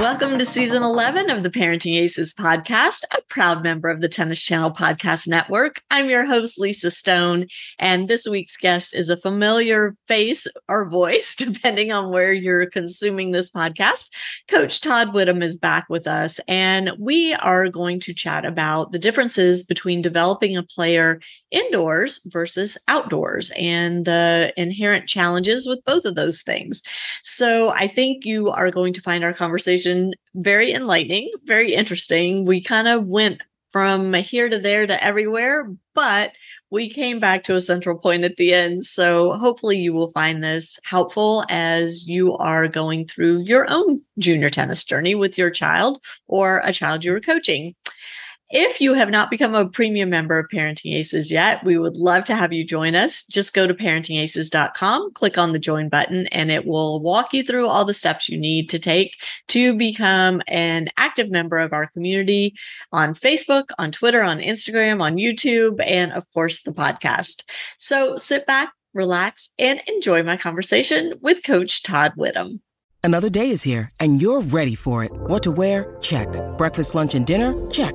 Welcome to season 11 of the Parenting Aces podcast, a proud member of the Tennis Channel Podcast Network. I'm your host, Lisa Stone, and this week's guest is a familiar face or voice, depending on where you're consuming this podcast. Coach Todd Widom is back with us, and we are going to chat about the differences between developing a player indoors versus outdoors and the inherent challenges with both of those things. So I think you are going to find our conversation very enlightening, very interesting. We kind of went from here to there to everywhere, but we came back to a central point at the end. So hopefully you will find this helpful as you are going through your own junior tennis journey with your child or a child you are coaching. If you have not become a premium member of Parenting Aces yet, we would love to have you join us. Just go to parentingaces.com, click on the join button, and it will walk you through all the steps you need to take to become an active member of our community on Facebook, on Twitter, on Instagram, on YouTube, and of course, the podcast. So sit back, relax, and enjoy my conversation with Coach Todd Widom. Another day is here, and you're ready for it. What to wear? Check. Breakfast, lunch, and dinner? Check.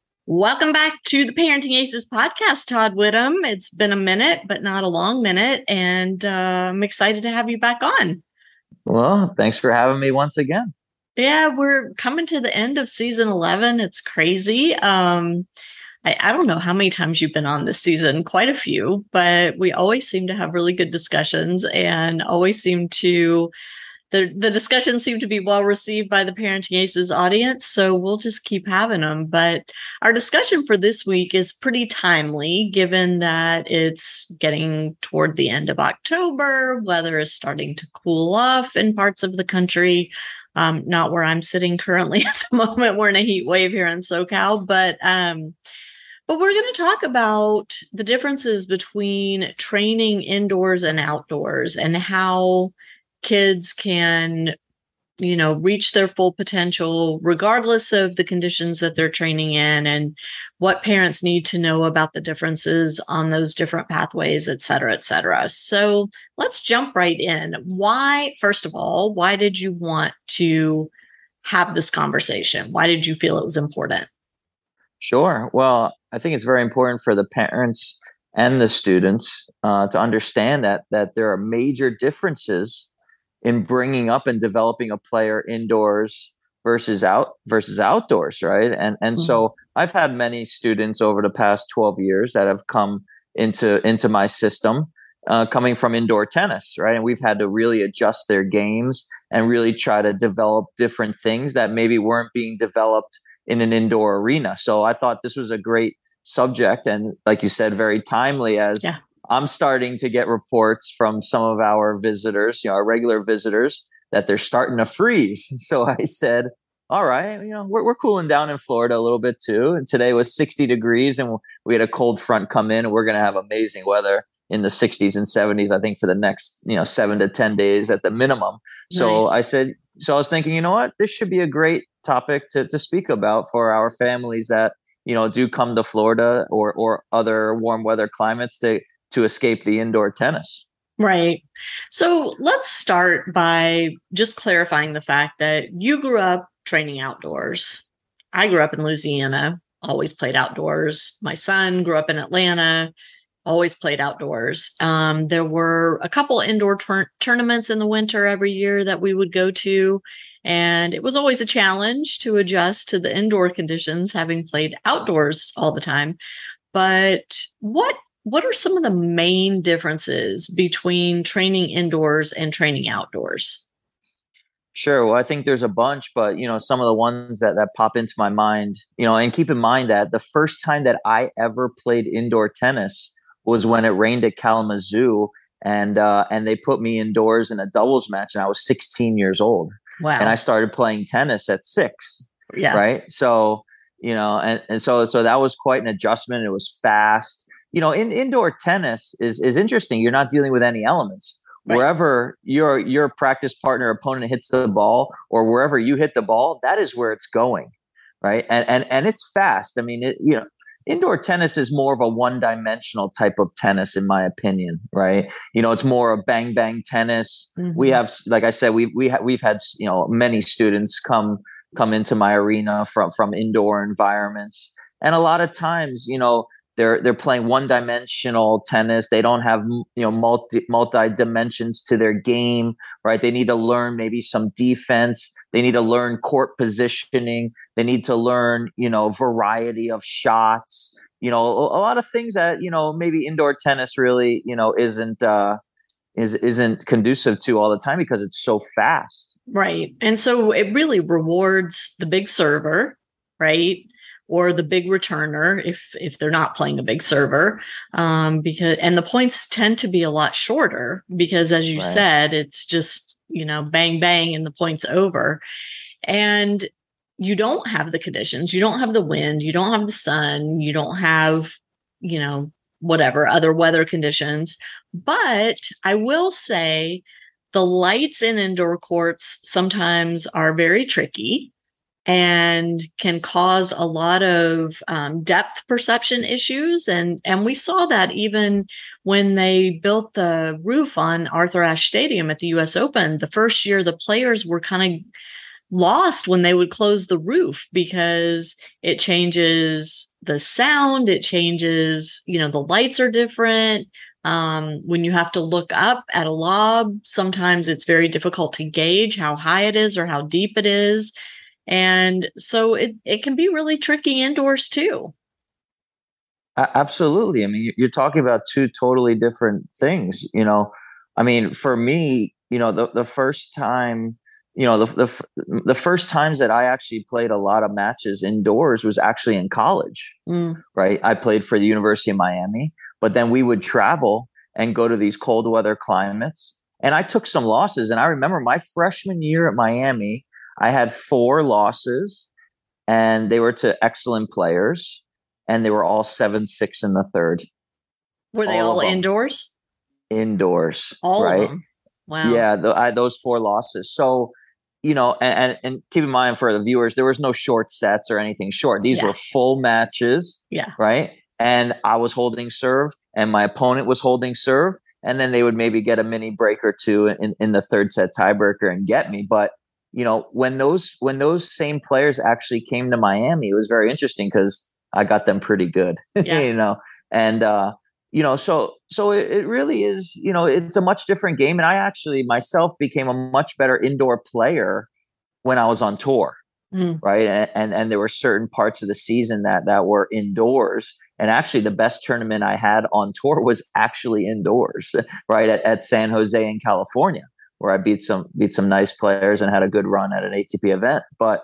Welcome back to the Parenting Aces podcast, Todd Widom. It's been a minute, but not a long minute. And uh, I'm excited to have you back on. Well, thanks for having me once again. Yeah, we're coming to the end of season 11. It's crazy. Um, I, I don't know how many times you've been on this season, quite a few, but we always seem to have really good discussions and always seem to the the discussions seem to be well received by the parenting aces audience so we'll just keep having them but our discussion for this week is pretty timely given that it's getting toward the end of october weather is starting to cool off in parts of the country. Um, not where i'm sitting currently at the moment. We're in a heat wave here in socal but um, but we're going to talk about the differences between training indoors and outdoors and how kids can you know reach their full potential regardless of the conditions that they're training in and what parents need to know about the differences on those different pathways et cetera et cetera. So let's jump right in. Why first of all why did you want to have this conversation? Why did you feel it was important? Sure. Well i think it's very important for the parents and the students uh, to understand that that there are major differences in bringing up and developing a player indoors versus out versus outdoors right and and mm-hmm. so i've had many students over the past 12 years that have come into into my system uh, coming from indoor tennis right and we've had to really adjust their games and really try to develop different things that maybe weren't being developed in an indoor arena so i thought this was a great subject and like you said very timely as yeah. I'm starting to get reports from some of our visitors, you know, our regular visitors, that they're starting to freeze. So I said, all right, you know, we're, we're cooling down in Florida a little bit too. And today was 60 degrees and we had a cold front come in and we're going to have amazing weather in the 60s and 70s, I think for the next, you know, seven to 10 days at the minimum. So nice. I said, so I was thinking, you know what, this should be a great topic to, to speak about for our families that, you know, do come to Florida or, or other warm weather climates to to escape the indoor tennis. Right. So let's start by just clarifying the fact that you grew up training outdoors. I grew up in Louisiana, always played outdoors. My son grew up in Atlanta. always played outdoors. Um, there were a couple indoor tur- tournaments in the winter every year that we would go to. And it was always a challenge to adjust to the indoor conditions, having played outdoors all the time. But what what are some of the main differences between training indoors and training outdoors? Sure. Well, I think there's a bunch, but you know, some of the ones that that pop into my mind, you know, and keep in mind that the first time that I ever played indoor tennis was when it rained at Kalamazoo, and uh, and they put me indoors in a doubles match, and I was 16 years old. Wow. And I started playing tennis at six. Yeah. Right. So you know, and and so so that was quite an adjustment. It was fast. You know, in indoor tennis is is interesting. You're not dealing with any elements Right. Wherever your your practice partner opponent hits the ball, or wherever you hit the ball, that is where it's going, right? And and and it's fast. I mean, it, you know, indoor tennis is more of a one dimensional type of tennis, in my opinion, right? You know, it's more of bang bang tennis. Mm-hmm. We have, like I said, we we ha- we've had you know many students come come into my arena from from indoor environments, and a lot of times, you know they're they're playing one dimensional tennis. They don't have you know multi multi dimensions to their game, right? They need to learn maybe some defense. They need to learn court positioning. They need to learn you know variety of shots. You know a, lot of things that you know maybe indoor tennis really you know isn't uh, is isn't conducive to all the time because it's so fast. Right, and so it really rewards the big server, right? Or the big returner if if they're not playing a big server. Um, because and the points tend to be a lot shorter because as you right. said it's just you know bang bang and the points over. And you don't have the conditions. You don't have the wind. You don't have the sun. You don't have you know whatever other weather conditions. But i will say the lights in indoor courts sometimes are very tricky and can cause a lot of um, depth perception issues. And and we saw that even when they built the roof on arthur ashe stadium at the us open the first year the players were kind of lost when they would close the roof because it changes the sound it changes you know the lights are different. Um, when you have to look up at a lob sometimes it's very difficult to gauge how high it is or how deep it is and so it, it can be really tricky indoors too. Absolutely. I mean, you're talking about two totally different things. You know, I mean, for me, you know, the, the first time, you know, the, the the first times that I actually played a lot of matches indoors was actually in college, mm. right? I played for the University of Miami, but then we would travel and go to these cold weather climates, and I took some losses. And I remember my freshman year at Miami, I had four losses, and they were to excellent players, and they were all seven six in the third. Were they all, all indoors? Indoors, all right? Of them. Wow. Yeah, the, I, those four losses. So you know, and, and, and keep in mind for the viewers, there was no short sets or anything short. These yeah. were full matches. Yeah. Right. And I was holding serve, and my opponent was holding serve, and then they would maybe get a mini break or two in, in the third set tiebreaker and get me. But you know when those when those same players actually came to Miami, it was very interesting because I got them pretty good, yeah. you know, and uh, you know, so so it, it, really is, you know, it's a much different game, and I actually myself became a much better indoor player when I was on tour, mm. right? And, and and there were certain parts of the season that that were indoors, and actually the best tournament I had on tour was actually indoors, right at, at San Jose in California where I beat some beat some nice players and had a good run at an ATP event. But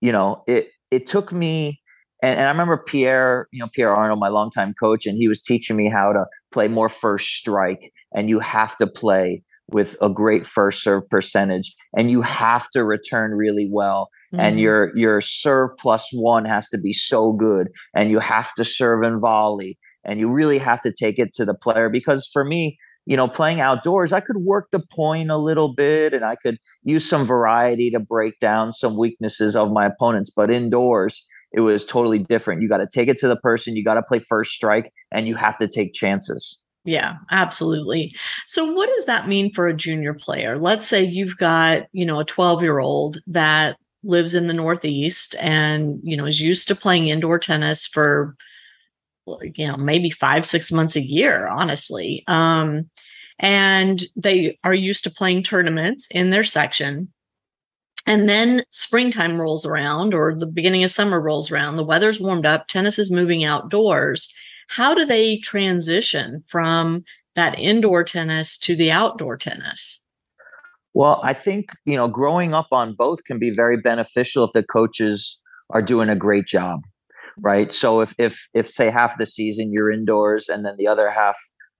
you know, it it took me and, and, I remember Pierre, you know, Pierre Arnold, my longtime coach, and he was teaching me how to play more first strike. And you have to play with a great first serve percentage, and you have to return really well. Mm-hmm. And your your serve plus one has to be so good, and you have to serve and volley, and you really have to take it to the player. Because for me, you know, playing outdoors, I could work the point a little bit and I could use some variety to break down some weaknesses of my opponents. But indoors, it was totally different. You got to take it to the person, you got to play first strike, and you have to take chances. Yeah, absolutely. So what does that mean for a junior player? Let's say you've got, you know, a 12-year-old that lives in the Northeast and, you know, is used to playing indoor tennis for you know, maybe five, six months a year, honestly. Um, and they are used to playing tournaments in their section. And then springtime rolls around, or the beginning of summer rolls around, the weather's warmed up, tennis is moving outdoors. How do they transition from that indoor tennis to the outdoor tennis? Well, I think, you know, growing up on both can be very beneficial if the coaches are doing a great job. Right. So if if if say half the season you're indoors and then the other half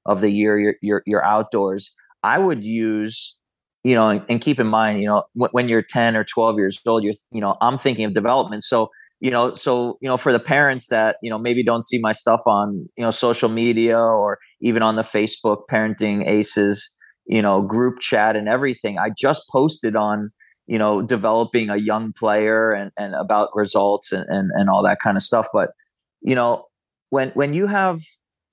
of the year you're you're, you're outdoors, I would use you know, and, and keep in mind, you know, when, when you're 10 or 12 years old, you're, you know, I'm thinking of development. So, you know, so, you know, for the parents that, you know, maybe don't see my stuff on, you know, social media or even on the Facebook parenting aces, you know, group chat and everything, I just posted on, you know, developing a young player and, and about results and, and, and all that kind of stuff. But, you know, when, when you have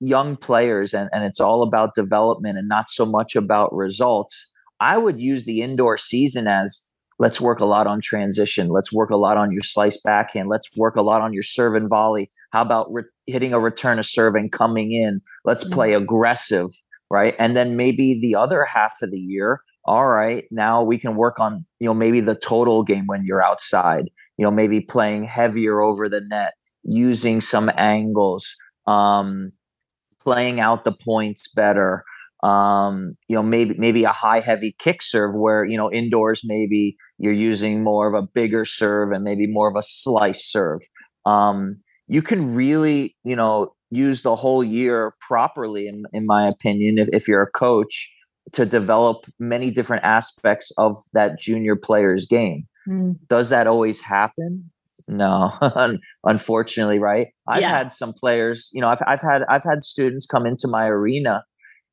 young players and, and it's all about development and not so much about results, I would use the indoor season as let's work a lot on transition. Let's work a lot on your slice backhand. Let's work a lot on your serve and volley. How about re- hitting a return of serve and coming in? Let's mm-hmm. play aggressive, right? And then maybe the other half of the year, all right, now we can work on, you know, maybe the total game when you're outside, you know, maybe playing heavier over the net, using some angles, um, playing out the points better um, you know, maybe maybe a high heavy kick serve where you know indoors maybe you're using more of a bigger serve and maybe more of a slice serve. Um, you can really you know use the whole year properly, in in my opinion, if, if you're a coach to develop many different aspects of that junior player's game. Mm. Does that always happen? No, unfortunately, right? I've yeah. had some players, you know, I've I've had I've had students come into my arena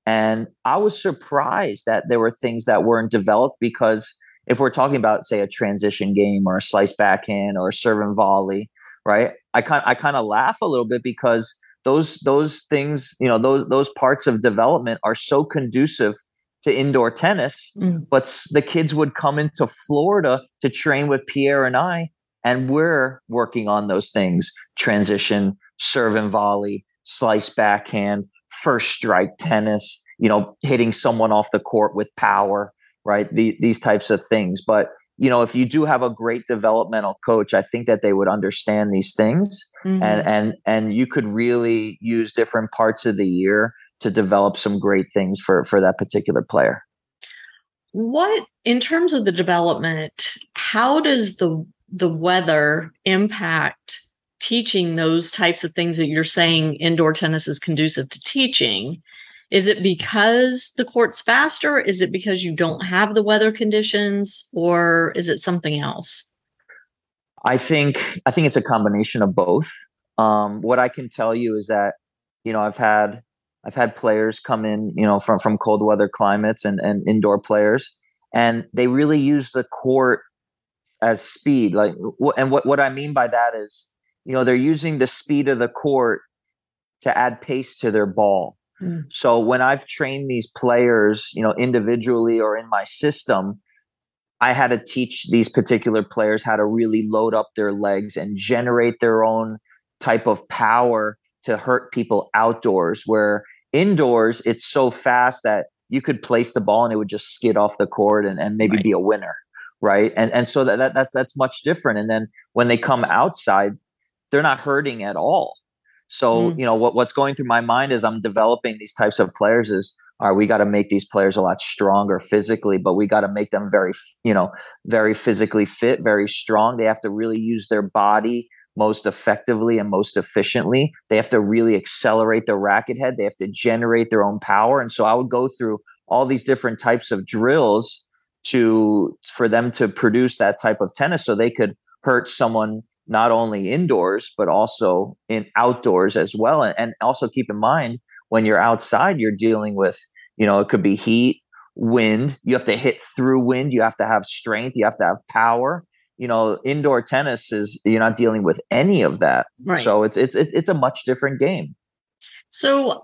and I was surprised that there were things that weren't developed because if we're talking about, say, a transition game or a slice backhand or a serve and volley, right? I kind I kind of laugh a little bit because those those things, you know, those those parts of development are so conducive to indoor tennis. Mm. But the kids would come into Florida to train with Pierre and I, and we're working on those things: transition, serve and volley, slice backhand, first strike tennis, you know, hitting someone off the court with power, right? The, these types of things. But, you know, if you do have a great developmental coach, I think that they would understand these things mm-hmm. and and and you could really use different parts of the year to develop some great things for for that particular player. What in terms of the development, how does the the weather impact teaching those types of things that you're saying indoor tennis is conducive to teaching? Is it because the court's faster? Is it because you don't have the weather conditions? Or is it something else? I think i think it's a combination of both. Um, what i can tell you is that you know i've had i've had players come in you know from from cold weather climates and and indoor players and they really use the court as speed like and what what i mean by that is you know, they're using the speed of the court to add pace to their ball. Mm. So when I've trained these players, you know, individually or in my system, I had to teach these particular players how to really load up their legs and generate their own type of power to hurt people outdoors where indoors it's so fast that you could place the ball and it would just skid off the court and, and maybe right. be a winner right and and so that, that that's that's much different and then when they come outside they're not hurting at all. So, mm. you know, what, what's going through my mind as I'm developing these types of players is, all right, we got to make these players a lot stronger physically, but we got to make them very, you know, very physically fit, very strong. They have to really use their body most effectively and most efficiently. They have to really accelerate their racket head. They have to generate their own power. And so I would go through all these different types of drills to for them to produce that type of tennis so they could hurt someone not only indoors but also in outdoors as well and, and also keep in mind when you're outside you're dealing with you know it could be heat wind you have to hit through wind you have to have strength you have to have power you know indoor tennis is you're not dealing with any of that. Right. so it's it's it's a much different game. So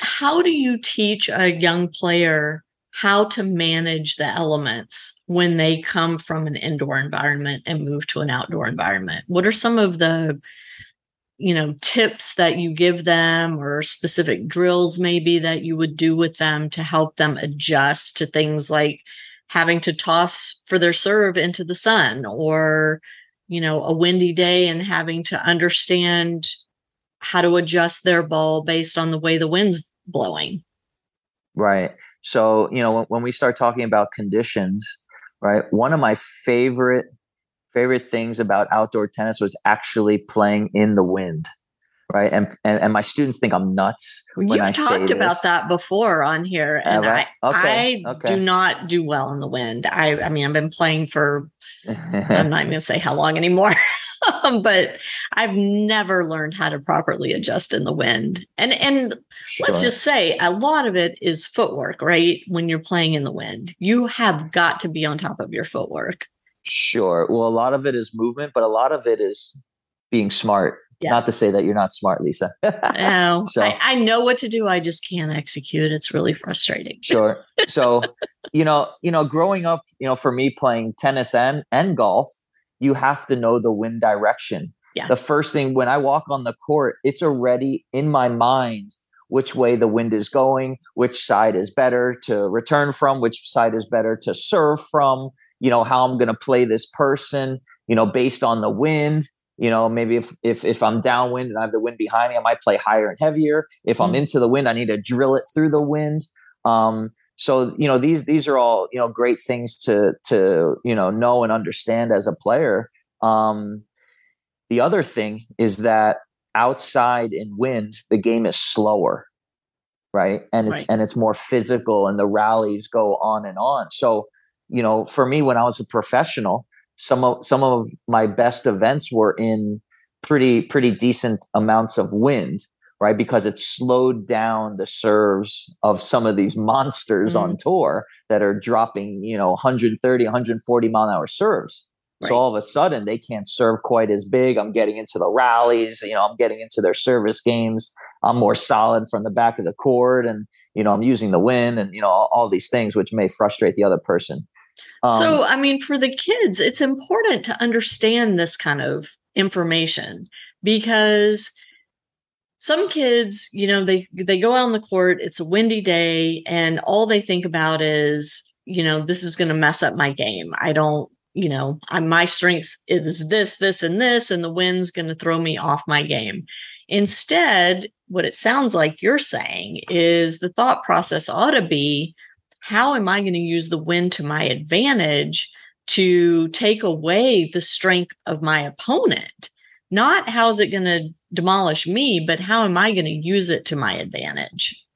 how do you teach a young player how to manage the elements when they come from an indoor environment and move to an outdoor environment? What are some of the you know tips that you give them or specific drills maybe that you would do with them to help them adjust to things like having to toss for their serve into the sun or you know a windy day and having to understand how to adjust their ball based on the way the wind's blowing. Right. So you know when, we start talking about conditions right one of my favorite favorite things about outdoor tennis was actually playing in the wind right and and, and my students think i'm nuts when you've I talked about that before on here and i okay, i okay. do not do well in the wind i i mean i've been playing for i'm not even gonna say how long anymore um, but I've never learned how to properly adjust in the wind. And and sure. let's just say a lot of it is footwork, right? When you're playing in the wind, you have got to be on top of your footwork. Sure. Well, a lot of it is movement, but a lot of it is being smart. Yeah. Not to say that you're not smart, Lisa. no, so, I, I, know what to do. I just can't execute. It's really frustrating. sure. So, you know, you know, growing up, you know, for me playing tennis and and golf, you have to know the wind direction. Yeah. The first thing when I walk on the court, it's already in my mind which way the wind is going, which side is better to return from, which side is better to serve from, you know, how I'm going to play this person, you know, based on the wind. You know, maybe if if if I'm downwind and I have the wind behind me, I might play higher and heavier. If I'm mm. into the wind, I need to drill it through the wind. Um, so you know these these are all you know great things to to you know know and understand as a player. Um, the other thing is that outside in wind, the game is slower, right? And it's right. and it's more physical, and the rallies go on and on. So you know, for me, when I was a professional, some of some of my best events were in pretty pretty decent amounts of wind right? Because it slowed down the serves of some of these monsters mm-hmm. on tour that are dropping you know 130 140 mile an hour serves. Right. so all of a sudden they can't serve quite as big. I'm getting into the rallies you know i'm getting into their service games. I'm more solid from the back of the court and you know i'm using the wind and you know all, all these things which may frustrate the other person um, so, I mean, for the kids, it's important to understand this kind of information because some kids, you know, they they go out on the court, it's a windy day, and all they think about is, you know, this is going to mess up my game. I don't, you know, I, my strength is this, this, and this, and the wind's going to throw me off my game. Instead, what it sounds like you're saying is the thought process ought to be how am I going to use the wind to my advantage to take away the strength of my opponent? Not how is it going to demolish me, but how am I going to use it to my advantage?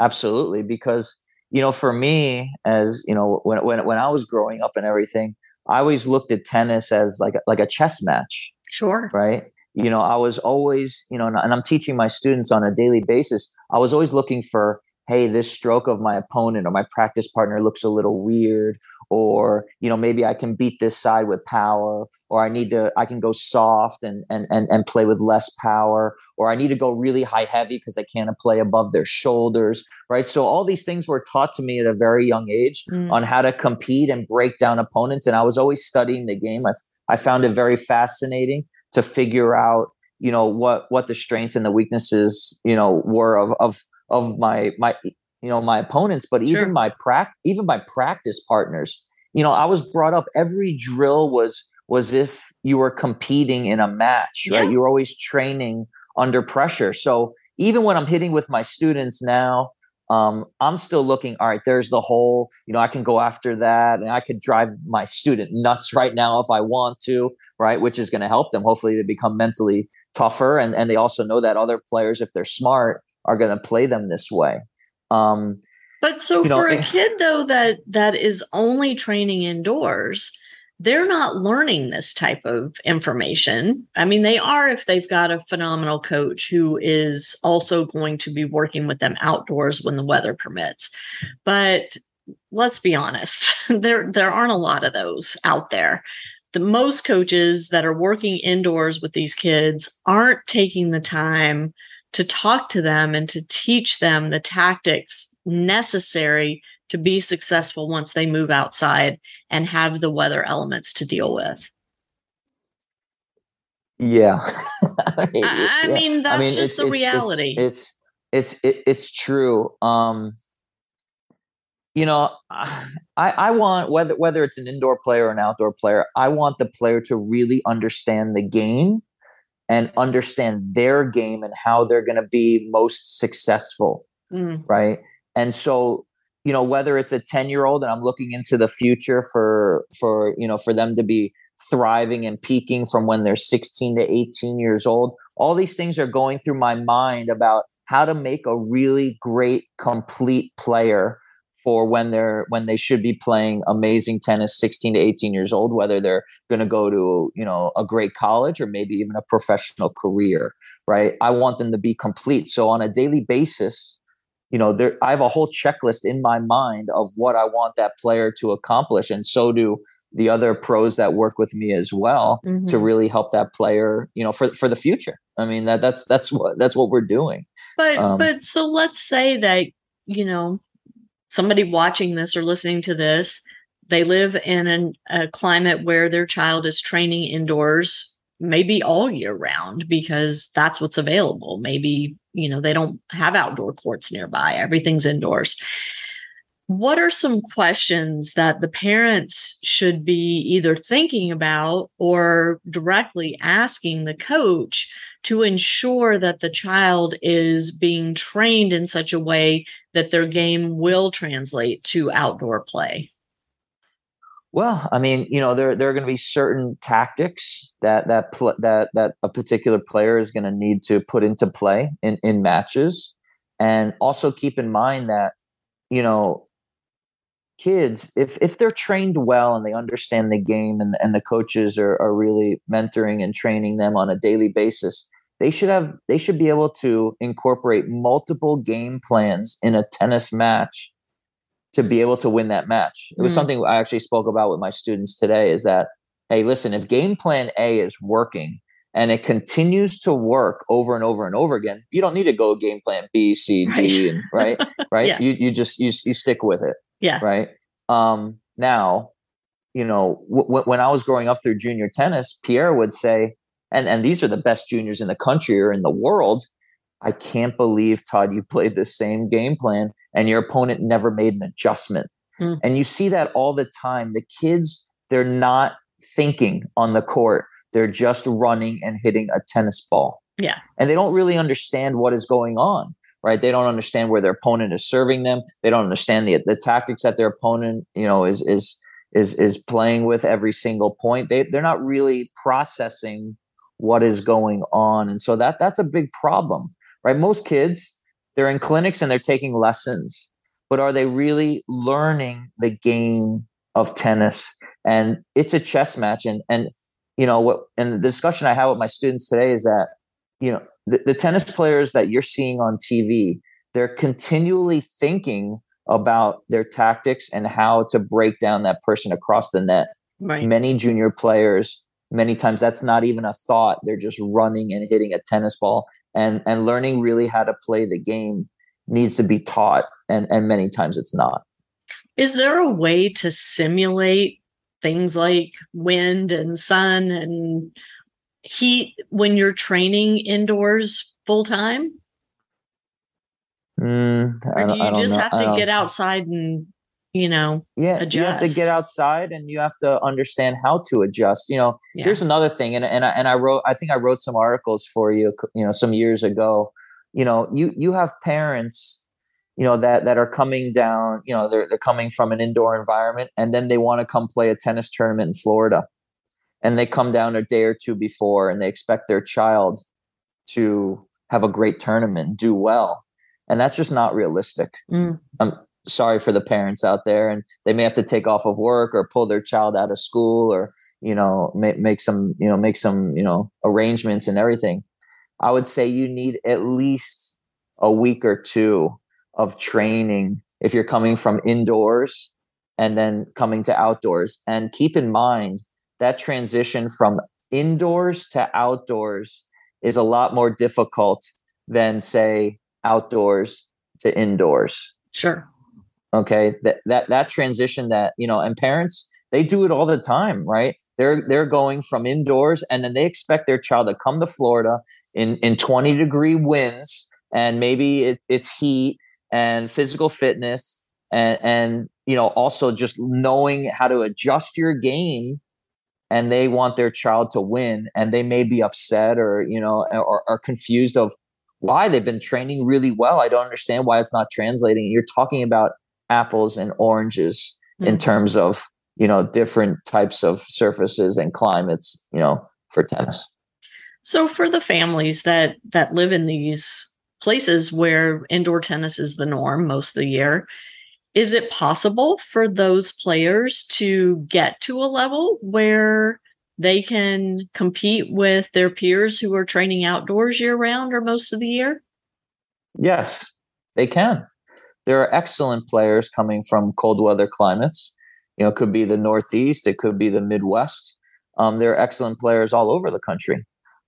Absolutely, because you know, for me, as you know, when when when I was growing up and everything, I always looked at tennis as like a, like a chess match. Sure. Right. You know, I was always, you know, and I'm teaching my students on a daily basis. I was always looking for hey this stroke of my opponent or my practice partner looks a little weird or you know maybe i can beat this side with power or i need to i can go soft and and and, and play with less power or i need to go really high heavy because i can't play above their shoulders right so all these things were taught to me at a very young age mm. on how to compete and break down opponents and i was always studying the game i i found it very fascinating to figure out you know what what the strengths and the weaknesses you know were of of of my my you know my opponents but even sure. my prac even my practice partners. You know i was brought up every drill was was if you were competing in a match yeah. right you were always training under pressure. So even when i'm hitting with my students now um, i'm still looking all right there's the hole. You know i can go after that and i could drive my student nuts right now if i want to right? Which is going to help them. Hopefully they become mentally tougher and, and they also know that other players if they're smart are going to play them this way. Um, but so for know, a kid though that that is only training indoors, they're not learning this type of information. I mean, they are if they've got a phenomenal coach who is also going to be working with them outdoors when the weather permits. But let's be honest, there there aren't a lot of those out there. The most coaches that are working indoors with these kids aren't taking the time to talk to them and to teach them the tactics necessary to be successful once they move outside and have the weather elements to deal with. Yeah. I, mean, I, I mean that's I mean, just the reality. It's it's it's, it, it's true. Um, you know, I I want whether whether it's an indoor player or an outdoor player, I want the player to really understand the game and understand their game and how they're going to be most successful, mm. right? And so, you know, whether it's a 10-year-old and I'm looking into the future for for, you know, for them to be thriving and peaking from when they're 16 to 18 years old, all these things are going through my mind about how to make a really great complete player for when they're when they should be playing amazing tennis 16 to 18 years old whether they're going to go to you know a great college or maybe even a professional career right? I want them to be complete. So on a daily basis you know there i have a whole checklist in my mind of what i want that player to accomplish and so do the other pros that work with me as well mm-hmm. to really help that player you know for for the future. I mean that that's that's what that's what we're doing. But um, but so let's say that you know somebody watching this or listening to this, they live in an, a climate where their child is training indoors maybe all year round because that's what's available. Maybe, you know, they don't have outdoor courts nearby, everything's indoors. What are some questions that the parents should be either thinking about or directly asking the coach to ensure that the child is being trained in such a way that their game will translate to outdoor play? Well, I mean, you know, there there are going to be certain tactics that that pl- that that a particular player is going to need to put into play in in matches, and also keep in mind that you know kids if if they're trained well and they understand the game and, and the coaches are, are really mentoring and training them on a daily basis they should have they should be able to incorporate multiple game plans in a tennis match to be able to win that match it was mm. something i actually spoke about with my students today is that hey listen if game plan a is working and it continues to work over and over and over again you don't need to go game plan b c d right. and right right yeah. you you just you, you stick with it yeah. Right. Um, now, you know, w- when I was growing up through junior tennis, Pierre would say, and, and these are the best juniors in the country or in the world. I can't believe, Todd, you played the same game plan and your opponent never made an adjustment. Mm. And you see that all the time. The kids, they're not thinking on the court, they're just running and hitting a tennis ball. Yeah. And they don't really understand what is going on right? They don't understand where their opponent is serving them. They don't understand the the tactics that their opponent, you know, is is is is playing with every single point. They they're not really processing what is going on, and so that that's a big problem, right? Most kids they're in clinics and they're taking lessons, but are they really learning the game of tennis? And it's a chess match, and and you know what? And the discussion I have with my students today is that you know the, the tennis players that you're seeing on TV, they're continually thinking about their tactics and how to break down that person across the net. Right. Many junior players, many times that's not even a thought. They're just running and hitting a tennis ball and and learning really how to play the game needs to be taught and and many times it's not. Is there a way to simulate things like wind and sun and heat when you're training indoors full time? Mm, or do you just know. have to get outside and you know yeah adjust? you have to get outside and you have to understand how to adjust you know yeah. here's another thing and, and I, and I wrote i think i wrote some articles for you you know some years ago you know you you have parents you know that that are coming down you know they're, they're coming from an indoor environment and then they want to come play a tennis tournament in florida and they come down a day or two before and they expect their child to have a great tournament, do well. And that's just not realistic. Mm. I'm sorry for the parents out there and they may have to take off of work or pull their child out of school or you know make, make some you know make some you know arrangements and everything. I would say you need at least a week or two of training if you're coming from indoors and then coming to outdoors. And keep in mind that transition from indoors to outdoors is a lot more difficult than say outdoors to indoors. Sure okay? That that that transition that you know and parents they do it all the time, right? They're they're going from indoors and then they expect their child to come to Florida in in 20 degree winds and maybe it, it's heat and physical fitness and and you know also just knowing how to adjust your game and they want their child to win and they may be upset or you know or, or confused of why they've been training really well. I don't understand why it's not translating. You're talking about apples and oranges mm-hmm. in hmm. terms of you know different types of surfaces and climates you know for tennis so for the families that that live in these places where indoor tennis is the norm most of the year is it possible for those players to get to a level where they can compete with their peers who are training outdoors year round or most of the year? Yes, they can. There are excellent players coming from cold weather climates. You know, it could be the Northeast, it could be the Midwest. Um, there are excellent players all over the country.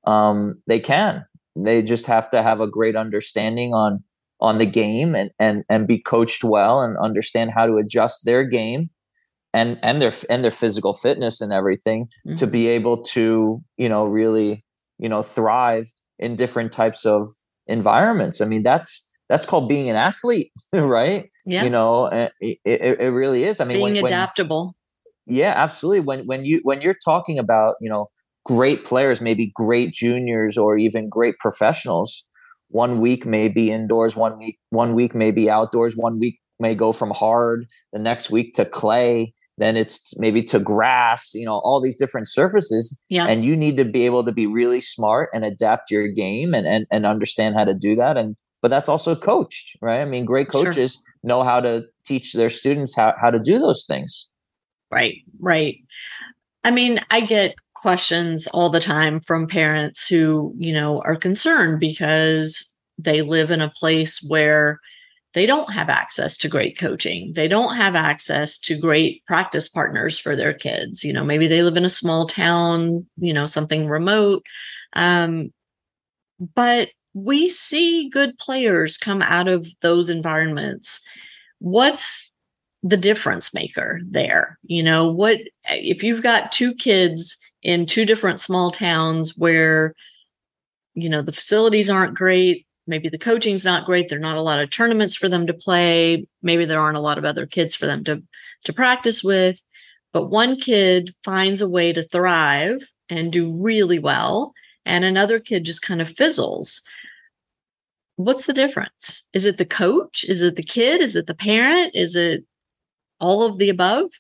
Um, they can. They just have to have a great understanding on on the game and and and be coached well and understand how to adjust their game and and their and their physical fitness and everything mm-hmm. to be able to you know really you know thrive in different types of environments i mean that's that's called being an athlete right? Yeah. You know eh, it, it, it really is. I mean being when, adaptable. When, yeah absolutely. When when you when you're talking about you know great players maybe great juniors or even great professionals one week may be indoors one week one week may be outdoors one week may go from hard the next week to clay then it's maybe to grass you know all these different surfaces. Yeah. and you need to be able to be really smart and adapt your game and, and and understand how to do that. And but that's also coached right i mean great coaches sure. know how to teach their students how, how to do those things right right i mean i get questions all the time from parents who, you know, are concerned because they live in a place where they don't have access to great coaching. They don't have access to great practice partners for their kids. You know, maybe they live in a small town, you know, something remote. Um, but we see good players come out of those environments. What's the difference maker there? You know, what if you've got two kids in two different small towns where you know the facilities aren't great maybe the coaching's not great there're not a lot of tournaments for them to play maybe there aren't a lot of other kids for them to to practice with but one kid finds a way to thrive and do really well and another kid just kind of fizzles what's the difference is it the coach is it the kid is it the parent is it all of the above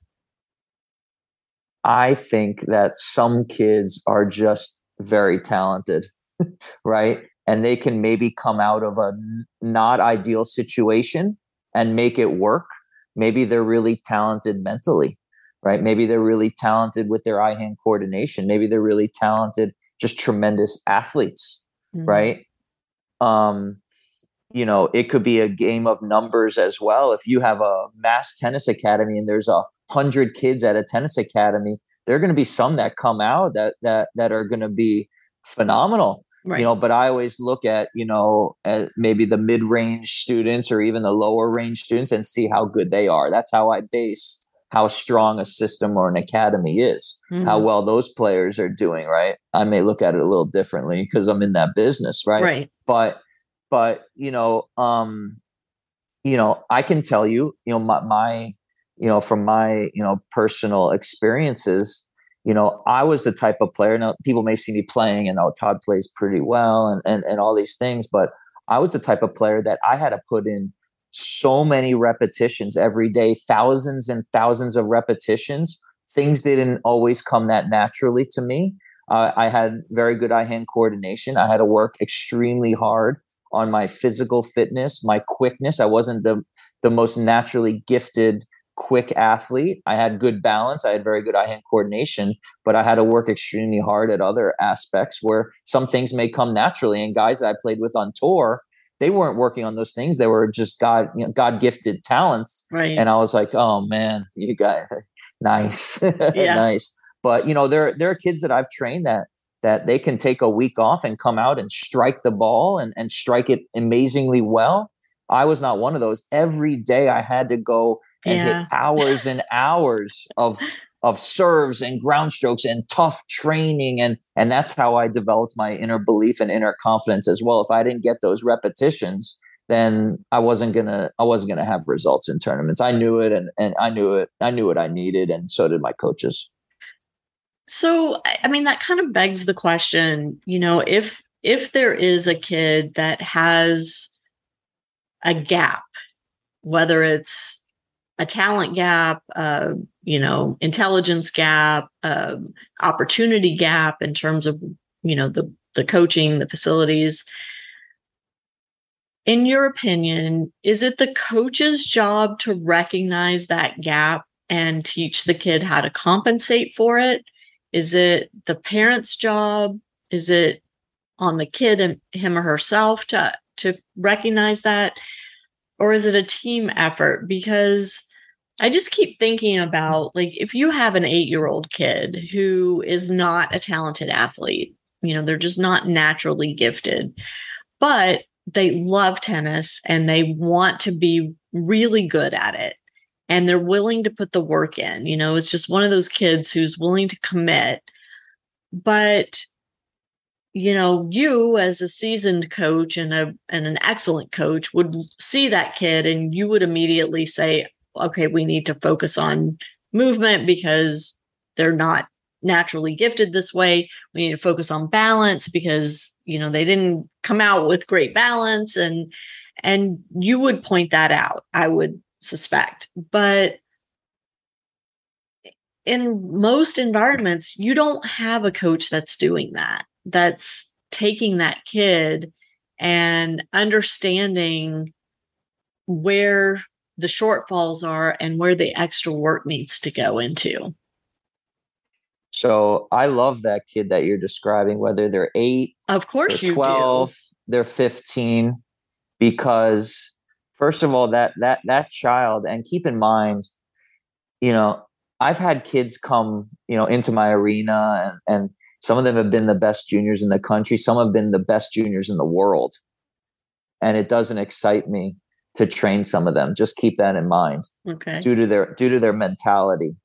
I think that some kids are just very talented, right? And they can maybe come out of a not ideal situation and make it work. Maybe they're really talented mentally, right? Maybe they're really talented with their eye hand coordination. Maybe they're really talented, just tremendous athletes, mm-hmm. right? Um, you know, it could be a game of numbers as well. If you have a mass tennis academy and there's a hundred kids at a tennis academy, there are going to be some that come out that that that are going to be phenomenal. Right. You know, but I always look at you know at maybe the mid range students or even the lower range students and see how good they are. That's how I base how strong a system or an academy is, mm-hmm. how well those players are doing. Right. I may look at it a little differently because I'm in that business. Right. Right. But but you know um you know i can tell you you know my, my you know, from my, you know, personal experiences, you know, I was the type of player. Now, people may see me playing and oh, Todd plays pretty well and, and, and all these things, but I was the type of player that I had to put in so many repetitions every day, thousands and thousands of repetitions. Things didn't always come that naturally to me. Uh, I had very good eye hand coordination. I had to work extremely hard on my physical fitness, my quickness. I wasn't the, the most naturally gifted quick athlete. I had good balance. I had very good eye hand coordination, but I had to work extremely hard at other aspects where some things may come naturally. And guys I played with on tour, they weren't working on those things. They were just God, you know, God gifted talents. Right. And I was like, oh man, you got nice, yeah. nice. But you know, there there are kids that I've trained that that they can take a week off and come out and strike the ball and, and strike it amazingly well. I was not one of those. Every day I had to go and yeah. hit hours and hours of of serves and ground strokes and tough training and and that's how I developed my inner belief and inner confidence as well. If I didn't get those repetitions, then I wasn't gonna I wasn't gonna have results in tournaments. I knew it and and I knew it. I knew what I needed, and so did my coaches. So I mean that kind of begs the question, you know, if if there is a kid that has a gap, whether it's a talent gap, uh, you know, intelligence gap, opportunity gap in terms of, you know, the the coaching, the facilities. In your opinion, is it the coach's job to recognize that gap and teach the kid how to compensate for it? Is it the parent's job? Is it on the kid and him or herself to to recognize that? Or is it a team effort? Because I just keep thinking about like if you have an eight year old kid who is not a talented athlete, you know, they're just not naturally gifted, but they love tennis and they want to be really good at it and they're willing to put the work in. You know, it's just one of those kids who's willing to commit. But you know, you as a seasoned coach and a and an excellent coach would see that kid and you would immediately say, okay, we need to focus on movement because they're not naturally gifted this way. We need to focus on balance because, you know, they didn't come out with great balance and and you would point that out, I would suspect. But in most environments, you don't have a coach that's doing that. That's taking that kid and understanding where the shortfalls are and where the extra work needs to go into. So I love that kid that you're describing, whether they're eight, of course, they're 12, they're 15, because first of all, that that that child, and keep in mind, you know, I've had kids come, you know, into my arena and and some of them have been the best juniors in the country, some have been the best juniors in the world. And it doesn't excite me to train some of them. Just keep that in mind. Okay. Due to their due to their mentality.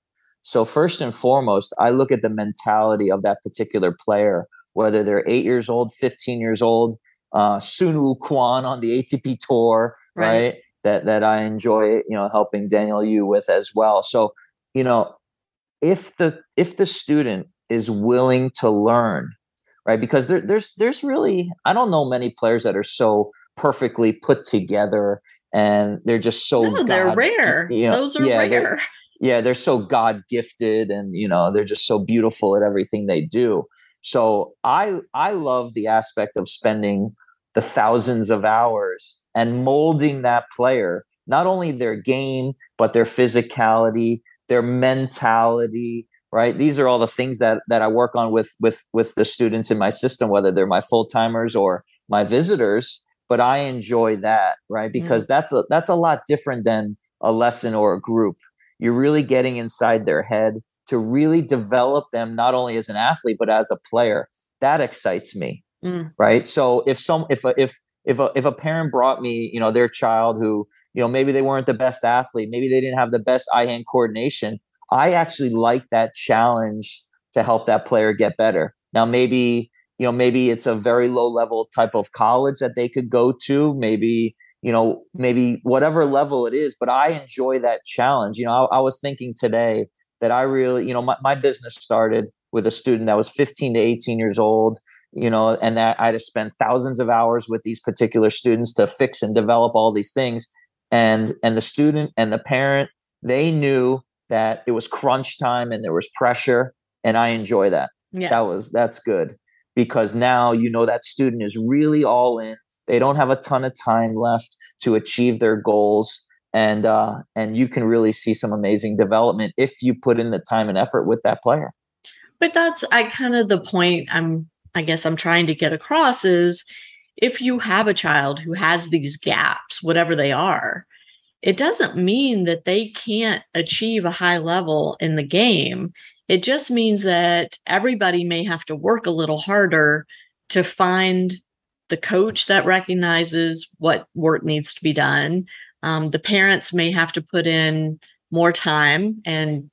So first and foremost, I look at the mentality of that particular player, whether they're eight years old, 15 years old, uh, Soonwoo Kwon on the ATP tour, right. right? That that I enjoy, you know, helping Daniel Yu with as well. So, you know, if the if the student is willing to learn, right? Because there, there's there's really I don't know many players that are so perfectly put together and they're just so no, they're rare. You know, Those are yeah, rare. Yeah, they're so God gifted and you know, they're just so beautiful at everything they do. So I I love the aspect of spending the thousands of hours and molding that player, not only their game, but their physicality, their mentality, right? These are all the things that that I work on with with with the students in my system, whether they're my full timers or my visitors but I enjoy that, right? Mm. Because mm. that's a that's a lot different than a lesson or a group. You're really getting inside their head to really develop them not only as an athlete but as a player. That excites me, mm. right? So if some if a, if if a, if a parent brought me, you know, their child who, you know, maybe they weren't the best athlete, maybe they didn't have the best eye-hand coordination, I actually like that challenge to help that player get better. Now maybe you know maybe it's a very low level type of college that they could go to maybe you know maybe whatever level it is but i enjoy that challenge you know i, I was thinking today that i really you know my, my business started with a student that was 15 to 18 years old you know and that i had to spend thousands of hours with these particular students to fix and develop all these things and and the student and the parent they knew that it was crunch time and there was pressure and i enjoy that yeah. that was that's good because now you know that student is really all in. They don't have a ton of time left to achieve their goals. And uh, and you can really see some amazing development if you put in the time and effort with that player. But that's I kind of the point I'm I guess I'm trying to get across is if you have a child who has these gaps, whatever they are, it doesn't mean that they can't achieve a high level in the game. It just means that everybody may have to work a little harder to find the coach that recognizes what work needs to be done. Um, the parents may have to put in more time and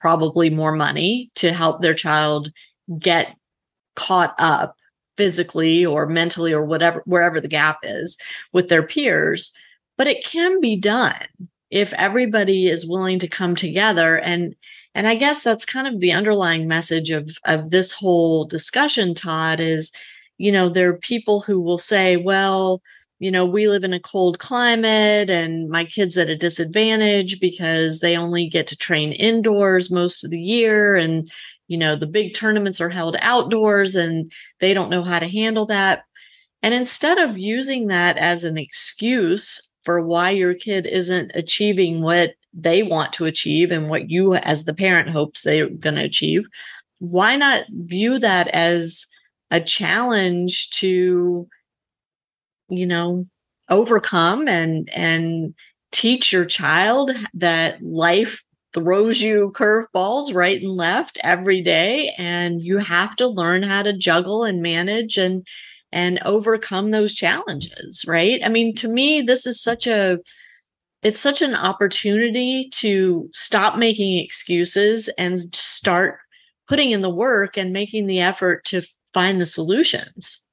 probably more money to help their child get caught up physically or mentally or whatever wherever the gap is with their peers but it can be done if everybody is willing to come together. And and i guess that's kind of the underlying message of of this whole discussion todd is you know there are people who will say well you know we live in a cold climate and my kids at a disadvantage because they only get to train indoors most of the year and you know the big tournaments are held outdoors and they don't know how to handle that. And instead of using that as an excuse for why your kid isn't achieving what they want to achieve and what you as the parent hopes they're going to achieve why not view that as a challenge to you know overcome and and teach your child that life throws you curveballs right and left every day and you have to learn how to juggle and manage and and overcome those challenges right? I mean to me this is such a it's such an opportunity to stop making excuses and start putting in the work and making the effort to find the solutions.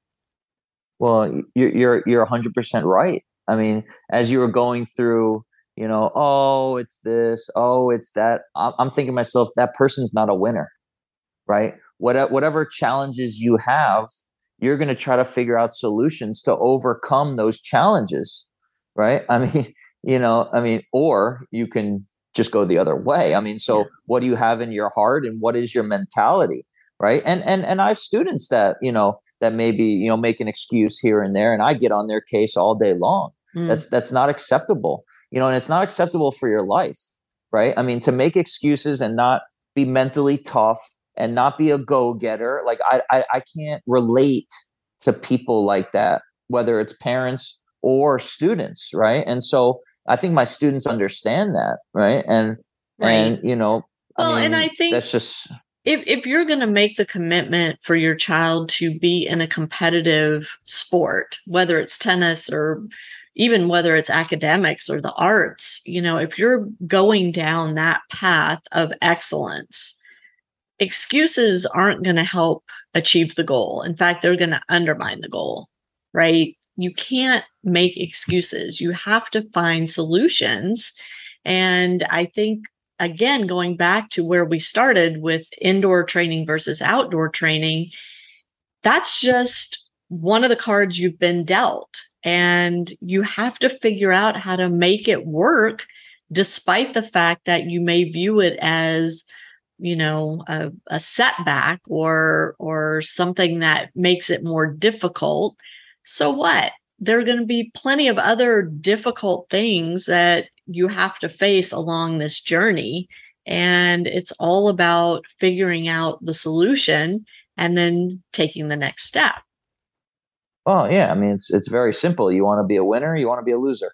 Well you're you're 100% right. I mean as you were going through you know, oh, it's this, oh, it's that. I'm thinking myself, that person's not a winner, right? What, whatever challenges you have, you're going to try to figure out solutions to overcome those challenges, right? I mean, you know, I mean, or you can just go the other way. I mean, so yeah. what do you have in your heart and what is your mentality? Right. And and and I have students that, you know, that maybe, you know, make an excuse here and there and I get on their case all day long. Mm. That's that's not acceptable you know and it's not acceptable for your life right? I mean to make excuses and not be mentally tough and not be a go-getter like I, I i, can't relate to people like that whether it's parents or students right? And so i think my students understand that right? And right. and you know well I mean, and i think that's just if if you're going to make the commitment for your child to be in a competitive sport whether it's tennis or even whether it's academics or the arts, you know, if you're going down that path of excellence, excuses aren't going to help achieve the goal. In fact, they're going to undermine the goal, right? You can't make excuses. You have to find solutions. And I think, again, going back to where we started with indoor training versus outdoor training, that's just one of the cards you've been dealt and you have to figure out how to make it work despite the fact that you may view it as you know a, a setback or or something that makes it more difficult. So what? There are going to be plenty of other difficult things that you have to face along this journey. And it's all about figuring out the solution and then taking the next step Oh yeah, I mean it's it's very simple. You want to be a winner, you want to be a loser.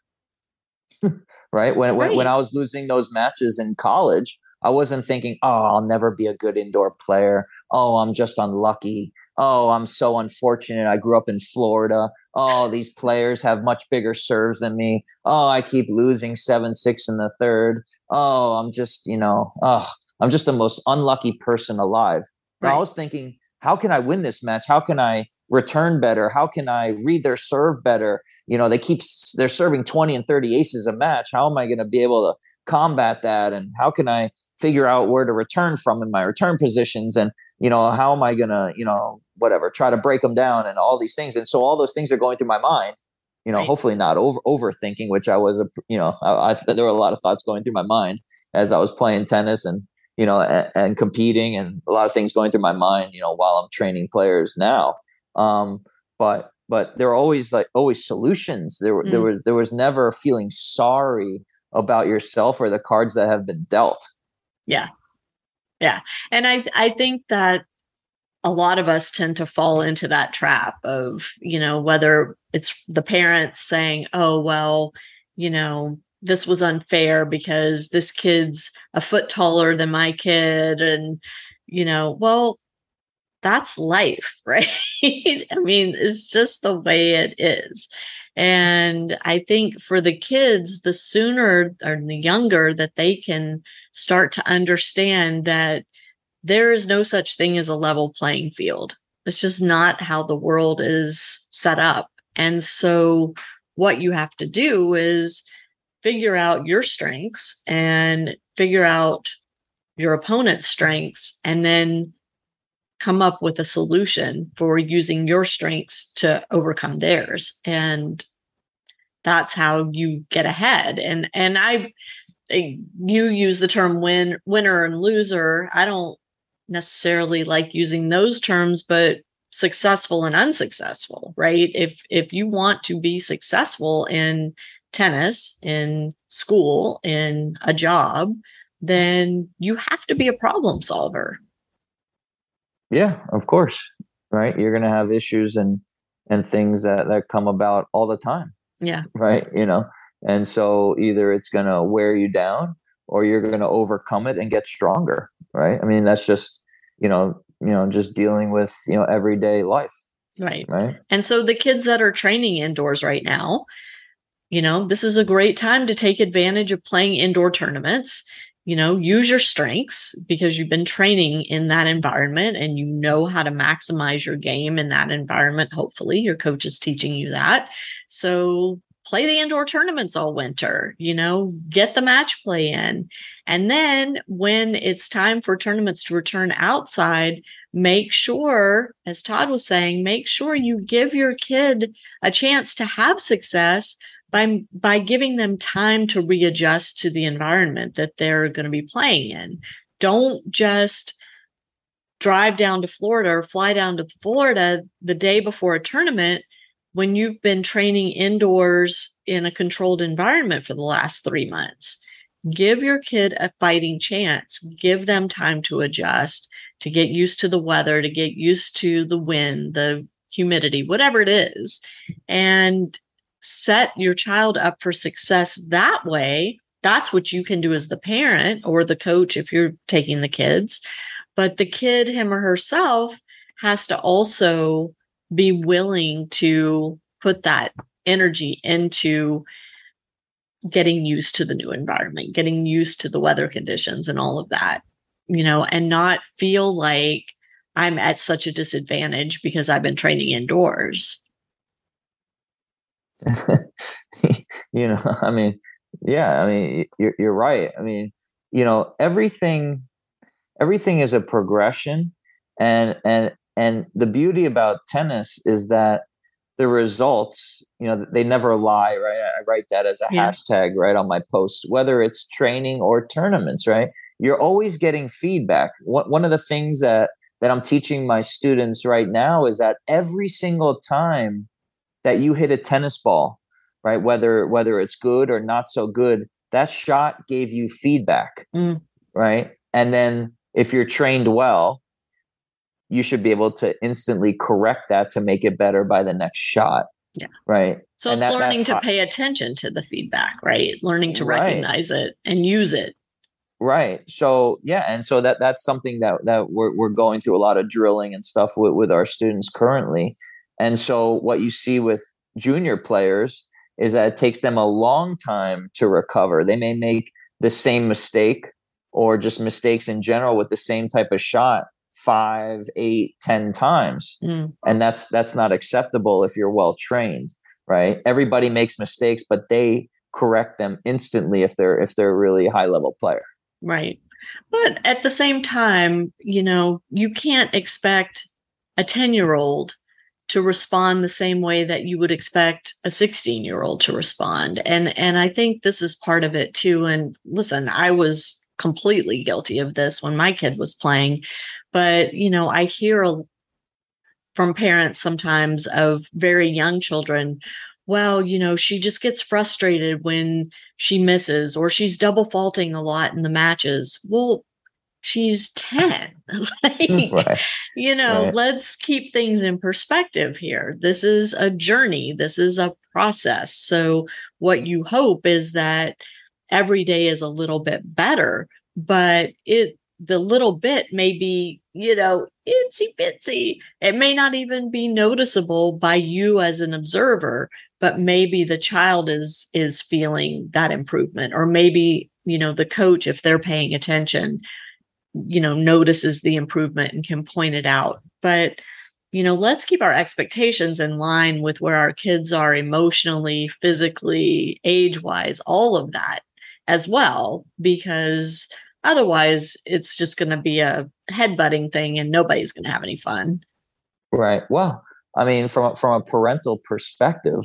right? When, right? when when I was losing those matches in college, I wasn't thinking, "Oh, I'll never be a good indoor player. Oh, I'm just unlucky. Oh, I'm so unfortunate. I grew up in Florida. Oh, these players have much bigger serves than me. Oh, I keep losing 7-6 in the third. Oh, I'm just, you know, oh, I'm just the most unlucky person alive." Right. I was thinking, how can I win this match? How can I return better? How can I read their serve better? You know, they keep they're serving 20 and 30 aces a match. How am I going to be able to combat that? And how can I figure out where to return from in my return positions? And, you know, how am I going to, you know, whatever, try to break them down and all these things. And so all those things are going through my mind. You know, right. hopefully not over overthinking, which I was, a, you know, I, I, there were a lot of thoughts going through my mind as I was playing tennis and you know, and, and, competing and a lot of things going through my mind, you know, while I'm training players now. Um, but but there are always like always solutions. There mm. there was there was never feeling sorry about yourself or the cards that have been dealt. Yeah. Yeah. And I I think that a lot of us tend to fall into that trap of, you know, whether it's the parents saying, "Oh, well, you know, this was unfair because this kid's a foot taller than my kid and you know well that's life, right? I mean, it's just the way it is. And I think for the kids, the sooner or the younger that they can start to understand that there is no such thing as a level playing field. It's just not how the world is set up. And so, what you have to do is figure out your strengths and figure out your opponent's strengths and then come up with a solution for using your strengths to overcome theirs. And that's how you get ahead. And and i you use the term win winner and loser. I don't necessarily like using those terms but successful and unsuccessful right? If if you want to be successful in tennis in school in a job then you have to be a problem solver. Yeah of course right? You're going to have issues and and things that that come about all the time. Yeah. Right you know? And so either it's going to wear you down or you're going to overcome it and get stronger right? I mean that's just you know you know just dealing with you know everyday life right. right? And so the kids that are training indoors right now you know this is a great time to take advantage of playing indoor tournaments. You know use your strengths because you've been training in that environment and you know how to maximize your game in that environment. Hopefully your coach is teaching you that. So play the indoor tournaments all winter you know get the match play in. And then when it's time for tournaments to return outside make sure as todd was saying make sure you give your kid a chance to have success by by giving them time to readjust to the environment that they're going to be playing in. Don't just drive down to Florida or fly down to Florida the day before a tournament when you've been training indoors in a controlled environment for the last 3 months. Give your kid a fighting chance. Give them time to adjust to get used to the weather to get used to the wind the humidity whatever it is and set your child up for success that way, that's what you can do as the parent or the coach if you're taking the kids. But the kid, him or herself, has to also be willing to put that energy into getting used to the new environment, getting used to the weather conditions and all of that, you know, and not feel like I'm at such a disadvantage because I've been training indoors. you know, I mean, yeah, I mean, you're, you're right. I mean, you know, everything, everything is a progression, and and and the beauty about tennis is that the results, you know, they never lie, right? I write that as a yeah. hashtag right on my post, whether it's training or tournaments, right? You're always getting feedback. One of the things that that I'm teaching my students right now is that every single time that you hit a tennis ball, right? Whether whether it's good or not so good, that shot gave you feedback, mm. right? And then if you're trained well, you should be able to instantly correct that to make it better by the next shot. Yeah. Right. So and it's that, learning to pay attention to the feedback, right? Learning to right. recognize it and use it. Right. So yeah, and so that that's something that that we're we're going through a lot of drilling and stuff with with our students currently. And so what you see with junior players is that it takes them a long time to recover. They may make the same mistake or just mistakes in general with the same type of shot five, eight, ten times. Mm. And that's that's not acceptable if you're well trained, right? Everybody makes mistakes, but they correct them instantly if they're if they're a really high level player. Right. But at the same time, you know, you can't expect a 10 year old to respond the same way that you would expect a 16 year old to respond. And and i think this is part of it too. And listen i was completely guilty of this when my kid was playing. But you know i hear from parents sometimes of very young children well you know she just gets frustrated when she misses or she's double faulting a lot in the matches. Well she's 10 like right. you know right. let's keep things in perspective here this is a journey this is a process so what you hope is that every day is a little bit better but it the little bit may be you know itsy bitsy. It may not even be noticeable by you as an observer, but maybe the child is is feeling that improvement or maybe you know the coach if they're paying attention you know notices the improvement and can point it out. But you know let's keep our expectations in line with where our kids are emotionally physically age wise all of that as well because otherwise it's just going to be a headbutting thing and nobody's going to have any fun. Right. Well i mean from from a parental perspective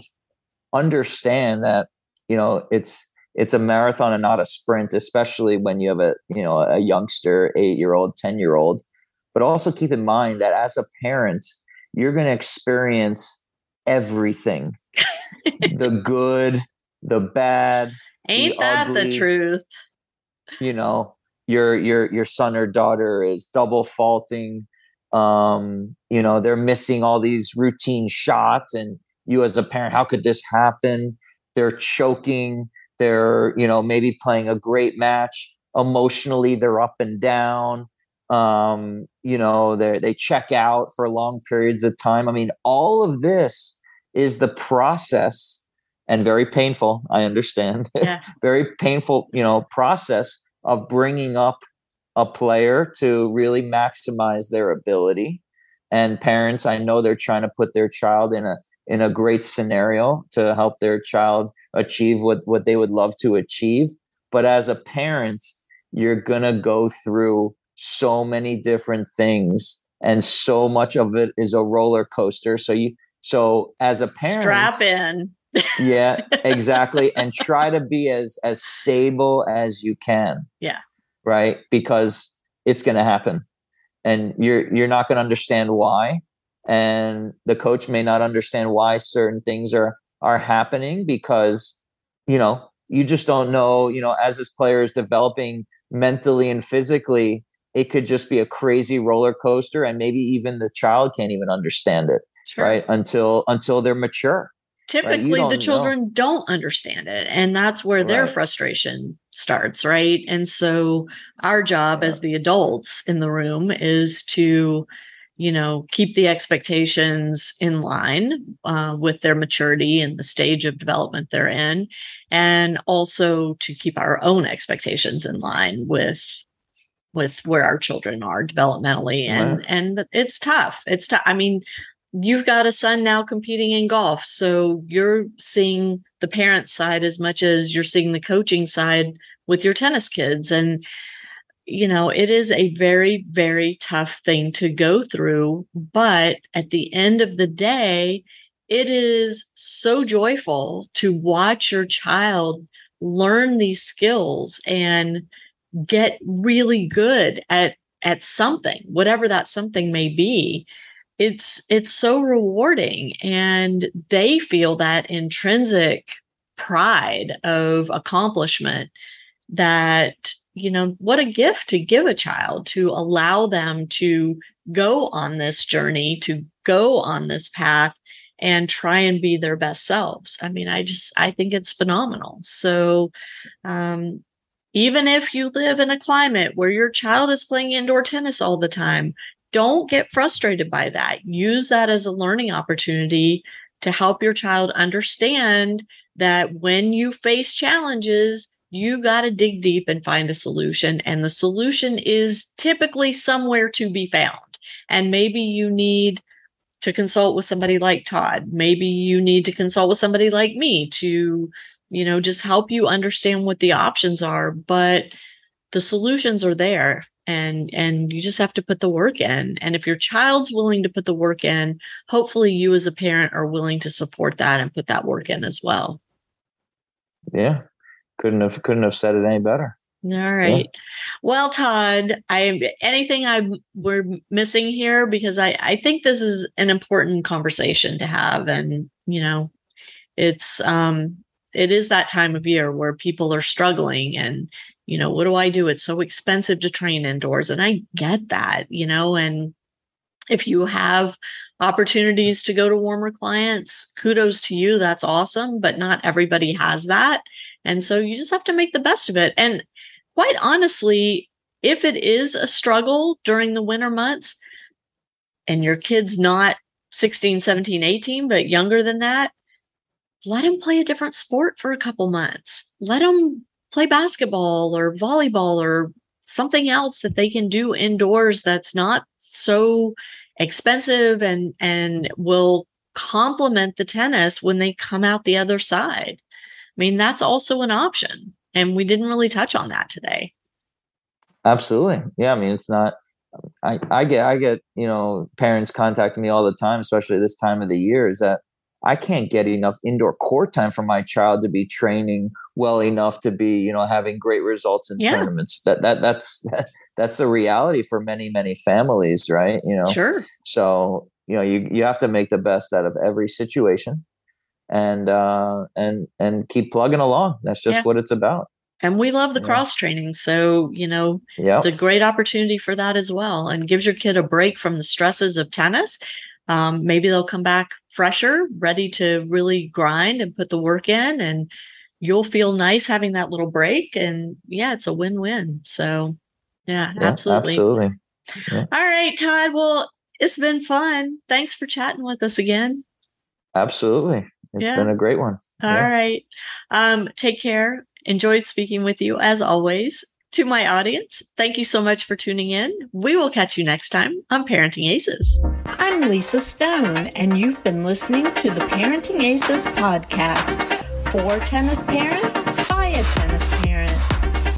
understand that you know it's it's a marathon and not a sprint especially when you have a you know a youngster eight year old ten year old but also keep in mind that as a parent you're going to experience everything. The good the bad ain't the that ugly, the truth? You know your your your son or daughter is double faulting. Um you know they're missing all these routine shots and you as a parent how could this happen? They're choking they're you know maybe playing a great match. Emotionally they're up and down. Um you know they they check out for long periods of time. I mean all of this is the process and very painful i understand. Yeah. very painful you know process of bringing up a player to really maximize their ability. And parents i know they're trying to put their child in a in a great scenario to help their child achieve what what they would love to achieve. But as a parent you're going to go through so many different things and so much of it is a roller coaster. So you so as a parent strap in. Yeah exactly. And try to be as as stable as you can. Yeah. Right? Because it's going to happen. And you're you're not going to understand why and the coach may not understand why certain things are are happening because you know you just don't know you know as this player is developing mentally and physically it could just be a crazy roller coaster and maybe even the child can't even understand it sure. right until until they're mature typically right? the children know. don't understand it and that's where right. their frustration starts right and so our job yeah. as the adults in the room is to you know keep the expectations in line uh, with their maturity and the stage of development they're in and also to keep our own expectations in line with with where our children are developmentally and and it's tough. It's tough i mean you've got a son now competing in golf so you're seeing the parent side as much as you're seeing the coaching side with your tennis kids and you know it is a very very tough thing to go through but at the end of the day it is so joyful to watch your child learn these skills and get really good at at something whatever that something may be. It's it's so rewarding and they feel that intrinsic pride of accomplishment that you know what a gift to give a child to allow them to go on this journey to go on this path and try and be their best selves i mean i just i think it's phenomenal so um, even if you live in a climate where your child is playing indoor tennis all the time don't get frustrated by that. Use that as a learning opportunity to help your child understand that when you face challenges, you got to dig deep and find a solution. And the solution is typically somewhere to be found. And maybe you need to consult with somebody like Todd. Maybe you need to consult with somebody like me to, you know, just help you understand what the options are. But the solutions are there and and you just have to put the work in and if your child's willing to put the work in hopefully you as a parent are willing to support that and put that work in as well yeah couldn't have couldn't have said it any better all right yeah. well todd i anything i we're missing here because i i think this is an important conversation to have and you know it's um it is that time of year where people are struggling and you know, what do I do? It's so expensive to train indoors. And I get that, you know, and if you have opportunities to go to warmer clients, kudos to you. That's awesome. But not everybody has that. And so you just have to make the best of it. And quite honestly, if it is a struggle during the winter months, and your kid's not 16, 17, 18, but younger than that, let them play a different sport for a couple months. Let them play basketball or volleyball or something else that they can do indoors that's not so expensive and and will complement the tennis when they come out the other side. I mean, that's also an option. And we didn't really touch on that today. Absolutely. Yeah. I mean, it's not, I, I get, I get, you know, parents contacting me all the time, especially this time of the year, is that I can't get enough indoor court time for my child to be training well enough to be, you know, having great results in yeah. tournaments. That that that's that's a reality for many many families, right? You know. Sure. So, you know, you you have to make the best out of every situation and uh and and keep plugging along. That's just yeah. what it's about. And we love the yeah. cross training. So, you know, yep. it's a great opportunity for that as well and gives your kid a break from the stresses of tennis. Um, maybe they'll come back fresher, ready to really grind and put the work in, and you'll feel nice having that little break. And yeah, it's a win win. So, yeah, yeah absolutely. Absolutely. Yeah. All right, Todd. Well, it's been fun. Thanks for chatting with us again. Absolutely. It's yeah. been a great one. All yeah. right. Um, take care. Enjoyed speaking with you as always. To my audience, thank you so much for tuning in. We will catch you next time on Parenting Aces. I'm Lisa Stone, and you've been listening to the Parenting Aces podcast for tennis parents by a tennis parent.